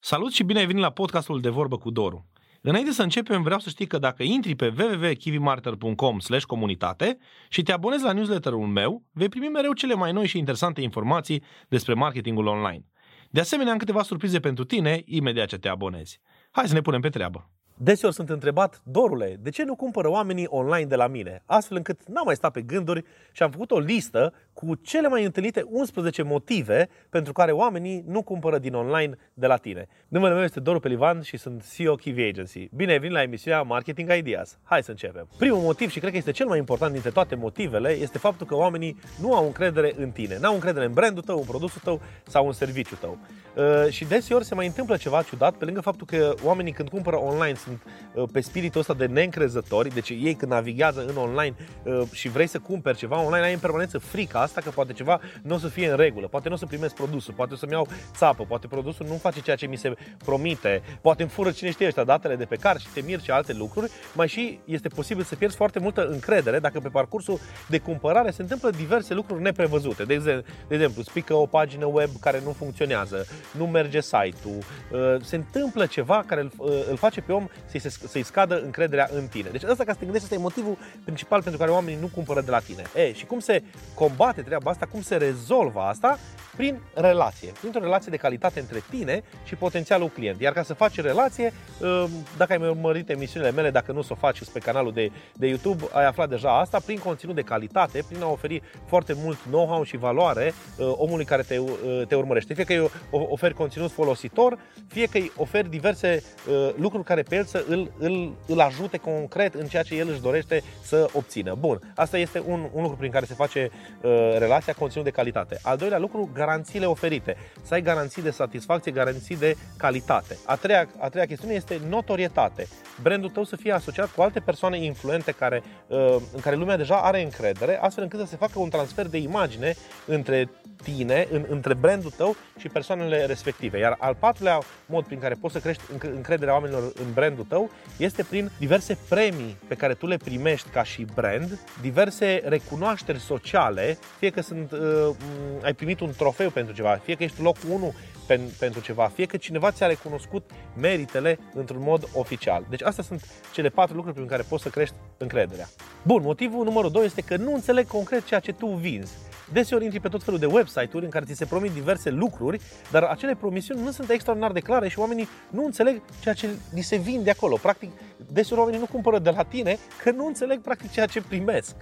Salut și bine ai venit la podcastul de vorbă cu Doru. Înainte să începem, vreau să știi că dacă intri pe www.kiwimarter.com comunitate și te abonezi la newsletterul meu, vei primi mereu cele mai noi și interesante informații despre marketingul online. De asemenea, am câteva surprize pentru tine imediat ce te abonezi. Hai să ne punem pe treabă! Deseori sunt întrebat, Dorule, de ce nu cumpără oamenii online de la mine? Astfel încât n-am mai stat pe gânduri și am făcut o listă cu cele mai întâlnite 11 motive pentru care oamenii nu cumpără din online de la tine. Numele meu este Doru Pelivan și sunt CEO Kiwi Agency. Bine ai venit la emisiunea Marketing Ideas. Hai să începem. Primul motiv și cred că este cel mai important dintre toate motivele este faptul că oamenii nu au încredere în tine. Nu au încredere în brandul tău, în produsul tău sau în serviciul tău. Uh, și deseori se mai întâmplă ceva ciudat pe lângă faptul că oamenii când cumpără online sunt uh, pe spiritul ăsta de neîncrezători, deci ei când navighează în online uh, și vrei să cumperi ceva online, ai în permanență frica asta că poate ceva nu o să fie în regulă, poate nu o să primesc produsul, poate o să-mi iau țapă, poate produsul nu face ceea ce mi se promite, poate îmi fură cine știe ăștia datele de pe car și te mir și alte lucruri, mai și este posibil să pierzi foarte multă încredere dacă pe parcursul de cumpărare se întâmplă diverse lucruri neprevăzute. De exemplu, de exemplu spică o pagină web care nu funcționează, nu merge site-ul, uh, se întâmplă ceva care îl, uh, îl face pe om să-i, să-i scadă încrederea în tine. Deci ăsta, ca să te gândești, ăsta e motivul principal pentru care oamenii nu cumpără de la tine. E, și cum se combate treaba asta, cum se rezolvă asta? Prin relație, printr-o relație de calitate între tine și potențialul client. Iar ca să faci relație, uh, dacă ai urmărit emisiunile mele, dacă nu o să o faci pe canalul de, de YouTube, ai aflat deja asta, prin conținut de calitate, prin a oferi foarte mult know-how și valoare omului care te, te urmărește. Fie că eu oferi conținut folositor, fie că îi oferi diverse uh, lucruri care pe el să îl, îl, îl ajute concret în ceea ce el își dorește să obțină. Bun, asta este un, un lucru prin care se face uh, relația conținut de calitate. Al doilea lucru, garanțiile oferite. Să ai garanții de satisfacție, garanții de calitate. A treia, a treia chestiune este notorietate. Brandul tău să fie asociat cu alte persoane influente care, uh, în care lumea deja are încredere, astfel încât să se facă un transfer de imagine între tine, în, între brandul tău și persoanele respective. Iar al patrulea mod prin care poți să crești încrederea oamenilor în brandul tău este prin diverse premii pe care tu le primești ca și brand, diverse recunoașteri sociale, fie că sunt, uh, ai primit un trofeu pentru ceva, fie că ești locul 1 pen, pentru ceva, fie că cineva ți-a recunoscut meritele într-un mod oficial. Deci astea sunt cele patru lucruri prin care poți să crești încrederea. Bun, motivul numărul 2 este că nu înțeleg concret ceea ce tu vinzi. Deseori intri pe tot felul de website-uri în care ți se promit diverse lucruri, dar acele promisiuni nu sunt extraordinar de clare și oamenii nu înțeleg ceea ce li se vinde acolo. Practic, deseori oamenii nu cumpără de la tine că nu înțeleg practic ceea ce primesc.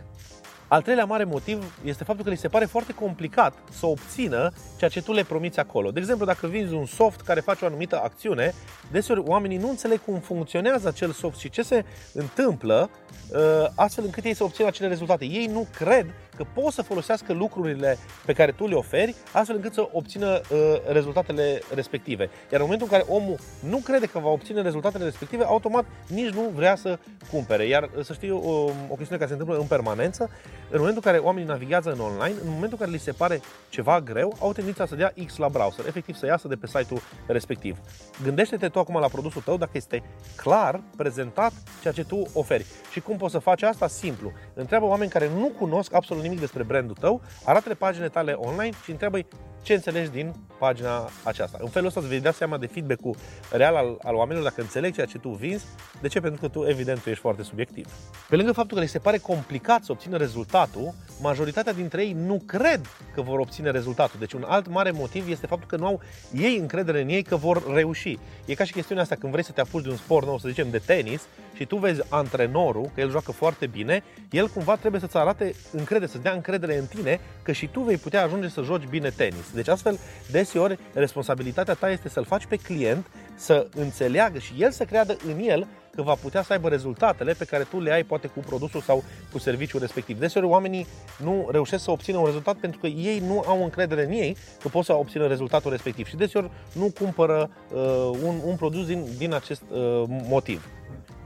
Al treilea mare motiv este faptul că li se pare foarte complicat să obțină ceea ce tu le promiți acolo. De exemplu, dacă vinzi un soft care face o anumită acțiune, deseori oamenii nu înțeleg cum funcționează acel soft și ce se întâmplă uh, astfel încât ei să obțină acele rezultate. Ei nu cred că pot să folosească lucrurile pe care tu le oferi astfel încât să obțină uh, rezultatele respective. Iar în momentul în care omul nu crede că va obține rezultatele respective, automat nici nu vrea să cumpere. Iar uh, să știi o, o chestiune care se întâmplă în permanență, în momentul în care oamenii navighează în online, în momentul în care li se pare ceva greu, au tendința să dea X la browser, efectiv să iasă de pe site-ul respectiv. Gândește-te tu acum la produsul tău dacă este clar prezentat ceea ce tu oferi. Și cum poți să faci asta? Simplu. Întreabă oameni care nu cunosc absolut nimic despre brandul tău, arată-le paginile tale online și întreabă ce înțelegi din pagina aceasta. În felul ăsta îți vei da seama de feedback-ul real al, al oamenilor dacă înțeleg ceea ce tu vinzi. De ce? Pentru că tu, evident, tu ești foarte subiectiv. Pe lângă faptul că le se pare complicat să obțină rezultatul, majoritatea dintre ei nu cred că vor obține rezultatul. Deci un alt mare motiv este faptul că nu au ei încredere în ei că vor reuși. E ca și chestiunea asta când vrei să te apuci de un sport nou, să zicem de tenis, și tu vezi antrenorul, că el joacă foarte bine, el cumva trebuie să-ți arate încredere, să-ți dea încredere în tine că și tu vei putea ajunge să joci bine tenis. Deci astfel, deseori, responsabilitatea ta este să-l faci pe client să înțeleagă și el să creadă în el că va putea să aibă rezultatele pe care tu le ai poate cu produsul sau cu serviciul respectiv. Deseori oamenii nu reușesc să obțină un rezultat pentru că ei nu au încredere în ei că pot să obțină rezultatul respectiv și deseori nu cumpără uh, un, un produs din, din acest uh, motiv.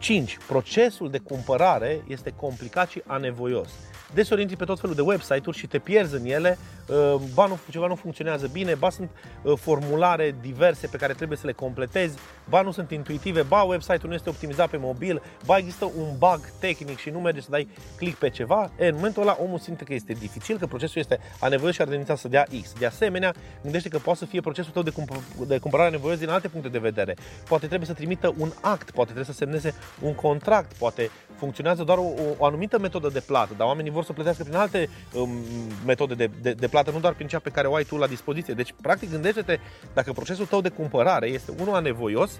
5. Procesul de cumpărare este complicat și anevoios. Deseori intri pe tot felul de website-uri și te pierzi în ele, uh, ba nu, ceva nu funcționează bine, ba sunt uh, formulare diverse pe care trebuie să le completezi, ba nu sunt intuitive, ba website-ul nu este optimizat pe mobil, ba există un bug tehnic și nu merge să dai click pe ceva. E, în momentul ăla omul simte că este dificil, că procesul este anevoios și ar demnita să dea X. De asemenea, gândește că poate să fie procesul tău de, cump- de cumpărare nevoios din alte puncte de vedere. Poate trebuie să trimită un act, poate trebuie să semneze un contract, poate funcționează doar o, o anumită metodă de plată, dar oamenii vor să plătească prin alte um, metode de, de, de plată, nu doar prin cea pe care o ai tu la dispoziție. Deci, practic, gândește-te dacă procesul tău de cumpărare este unul anevoios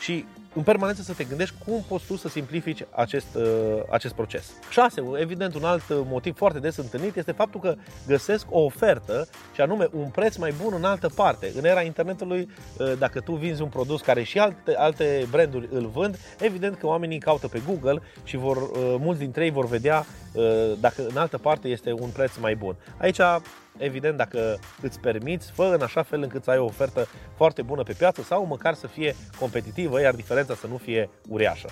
și în permanență să te gândești cum poți tu să simplifici acest, uh, acest proces. 6. Evident, un alt motiv foarte des întâlnit este faptul că găsesc o ofertă și anume un preț mai bun în altă parte. În era internetului, uh, dacă tu vinzi un produs care și alte, alte branduri îl vând, evident că oamenii caută pe Google și vor, uh, mulți dintre ei vor vedea uh, dacă în altă parte este un preț mai bun. Aici evident, dacă îți permiți, fă în așa fel încât să ai o ofertă foarte bună pe piață sau măcar să fie competitivă, iar diferența să nu fie uriașă.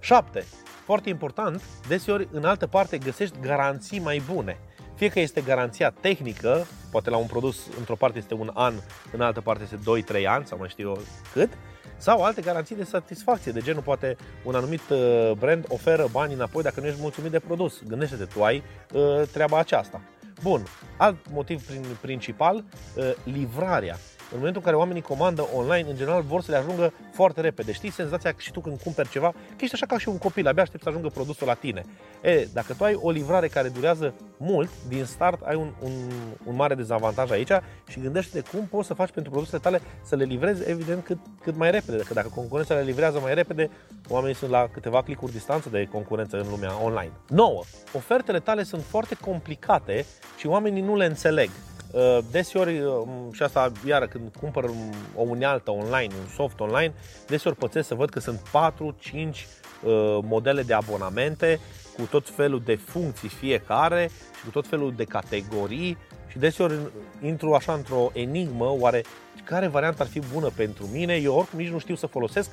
7. Foarte important, deseori în altă parte găsești garanții mai bune. Fie că este garanția tehnică, poate la un produs într-o parte este un an, în altă parte este 2-3 ani sau mai știu eu cât, sau alte garanții de satisfacție, de genul poate un anumit uh, brand oferă bani înapoi dacă nu ești mulțumit de produs. Gândește-te, tu ai uh, treaba aceasta. Bun, alt motiv principal, uh, livrarea. În momentul în care oamenii comandă online, în general vor să le ajungă foarte repede. Știi senzația că și tu când cumperi ceva, că ești așa ca și un copil, abia aștept să ajungă produsul la tine. E, dacă tu ai o livrare care durează mult, din start ai un, un, un mare dezavantaj aici și gândește-te cum poți să faci pentru produsele tale să le livrezi, evident, cât, cât mai repede. Că dacă concurența le livrează mai repede, oamenii sunt la câteva clicuri distanță de concurență în lumea online. 9. Ofertele tale sunt foarte complicate și oamenii nu le înțeleg. Uh, deseori, uh, și asta iară când cumpăr o unealtă online, un soft online, deseori pățesc să văd că sunt 4-5 uh, modele de abonamente cu tot felul de funcții fiecare și cu tot felul de categorii și deseori intru așa într-o enigmă, oare care variantă ar fi bună pentru mine? Eu oricum nici nu știu să folosesc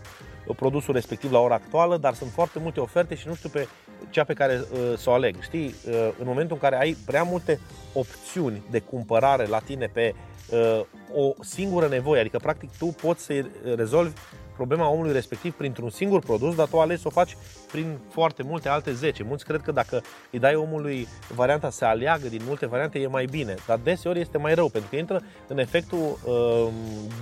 produsul respectiv la ora actuală, dar sunt foarte multe oferte și nu știu pe cea pe care uh, să o aleg. Știi, uh, în momentul în care ai prea multe opțiuni de cumpărare la tine pe uh, o singură nevoie, adică practic tu poți să rezolvi problema omului respectiv printr-un singur produs, dar tu alegi să o faci prin foarte multe alte 10. Mulți cred că dacă îi dai omului varianta să aleagă din multe variante e mai bine, dar deseori este mai rău, pentru că intră în efectul uh,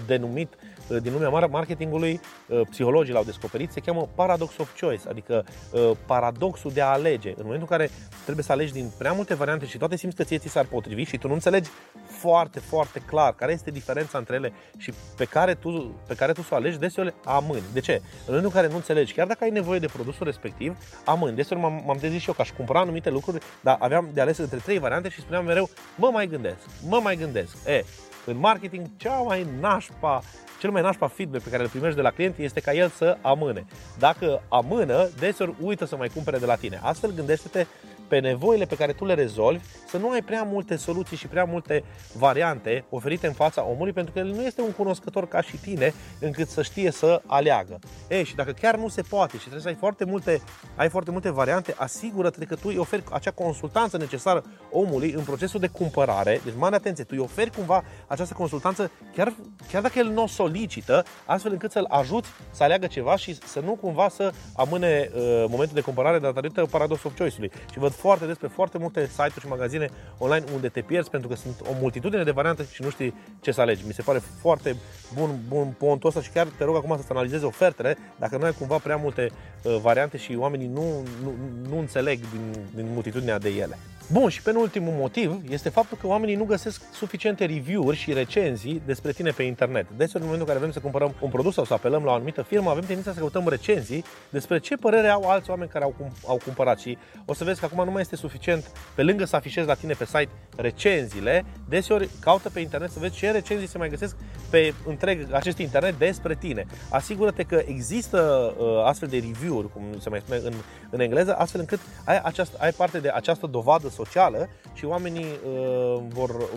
denumit uh, din lumea marketingului, uh, psihologii l-au descoperit, se cheamă paradox of choice, adică uh, paradoxul de a alege. În momentul în care trebuie să alegi din prea multe variante și toate simți că ție ți s-ar potrivi și tu nu înțelegi foarte, foarte clar care este diferența între ele și pe care tu, pe care tu să o alegi, deseori amâni. De ce? În momentul în care nu înțelegi, chiar dacă ai nevoie de produsul respectiv, amâni. Deseori m-am, m-am dezis și eu că aș cumpăra anumite lucruri, dar aveam de ales între trei variante și spuneam mereu, mă mai gândesc, mă mai gândesc. E, în marketing, cea mai nașpa, cel mai nașpa feedback pe care îl primești de la client este ca el să amâne. Dacă amână, deseori uită să mai cumpere de la tine. Astfel gândește-te pe nevoile pe care tu le rezolvi, să nu ai prea multe soluții și prea multe variante oferite în fața omului, pentru că el nu este un cunoscător ca și tine, încât să știe să aleagă. Ei, și dacă chiar nu se poate și trebuie să ai foarte multe, ai foarte multe variante, asigură-te că tu îi oferi acea consultanță necesară omului în procesul de cumpărare. Deci, mare atenție, tu îi oferi cumva această consultanță, chiar, chiar dacă el nu o solicită, astfel încât să-l ajuți să aleagă ceva și să nu cumva să amâne uh, momentul de cumpărare datorită paradox of choice-ului. Și văd foarte des pe foarte multe site-uri și magazine online unde te pierzi pentru că sunt o multitudine de variante și nu știi ce să alegi. Mi se pare foarte bun, bun pontul ăsta și chiar te rog acum să analizezi ofertele dacă nu ai cumva prea multe uh, variante și oamenii nu, nu, nu înțeleg din, din multitudinea de ele. Bun, și penultimul motiv este faptul că oamenii nu găsesc suficiente review-uri și recenzii despre tine pe internet. Deci, în momentul în care vrem să cumpărăm un produs sau să apelăm la o anumită firmă, avem tendința să căutăm recenzii despre ce părere au alți oameni care au, au cumpărat. Și o să vezi că acum nu mai este suficient, pe lângă să afișezi la tine pe site recenziile, deseori caută pe internet să vezi ce recenzii se mai găsesc pe întreg acest internet despre tine. Asigură-te că există uh, astfel de review-uri, cum se mai spune în, în engleză, astfel încât ai, această, ai parte de această dovadă socială și oamenii uh, vor,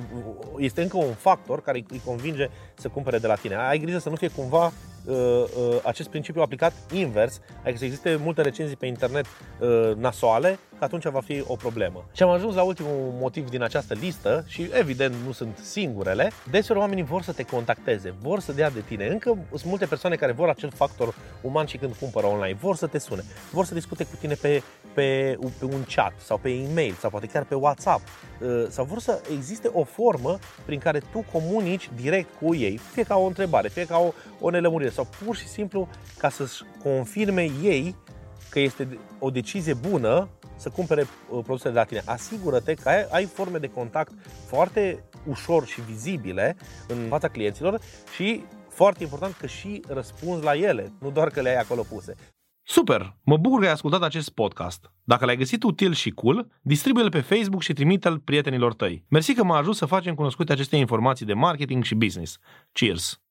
este încă un factor care îi convinge să cumpere de la tine. Ai grijă să nu fie cumva uh, uh, acest principiu aplicat invers, adică să existe multe recenzii pe internet uh, nasoale, că atunci va fi o problemă. Și am ajuns la ultimul motiv din această listă și evident nu sunt singurele. Deseori oamenii vor să te contacteze, vor să dea de tine. Încă sunt multe persoane care vor acel factor uman și când cumpără online, vor să te sune, vor să discute cu tine pe, pe, pe un chat sau pe e-mail sau poate chiar pe WhatsApp uh, sau vor să existe o formă prin care tu comunici direct cu ei, fie ca o întrebare, fie ca o, o nelămurire sau pur și simplu ca să-și confirme ei că este o decizie bună să cumpere uh, produsele de la tine. Asigură-te că ai, ai forme de contact foarte ușor și vizibile în fața clienților și foarte important că și răspunzi la ele, nu doar că le ai acolo puse. Super! Mă bucur că ai ascultat acest podcast. Dacă l-ai găsit util și cool, distribuie-l pe Facebook și trimite-l prietenilor tăi. Mersi că m-a ajuns să facem cunoscute aceste informații de marketing și business. Cheers!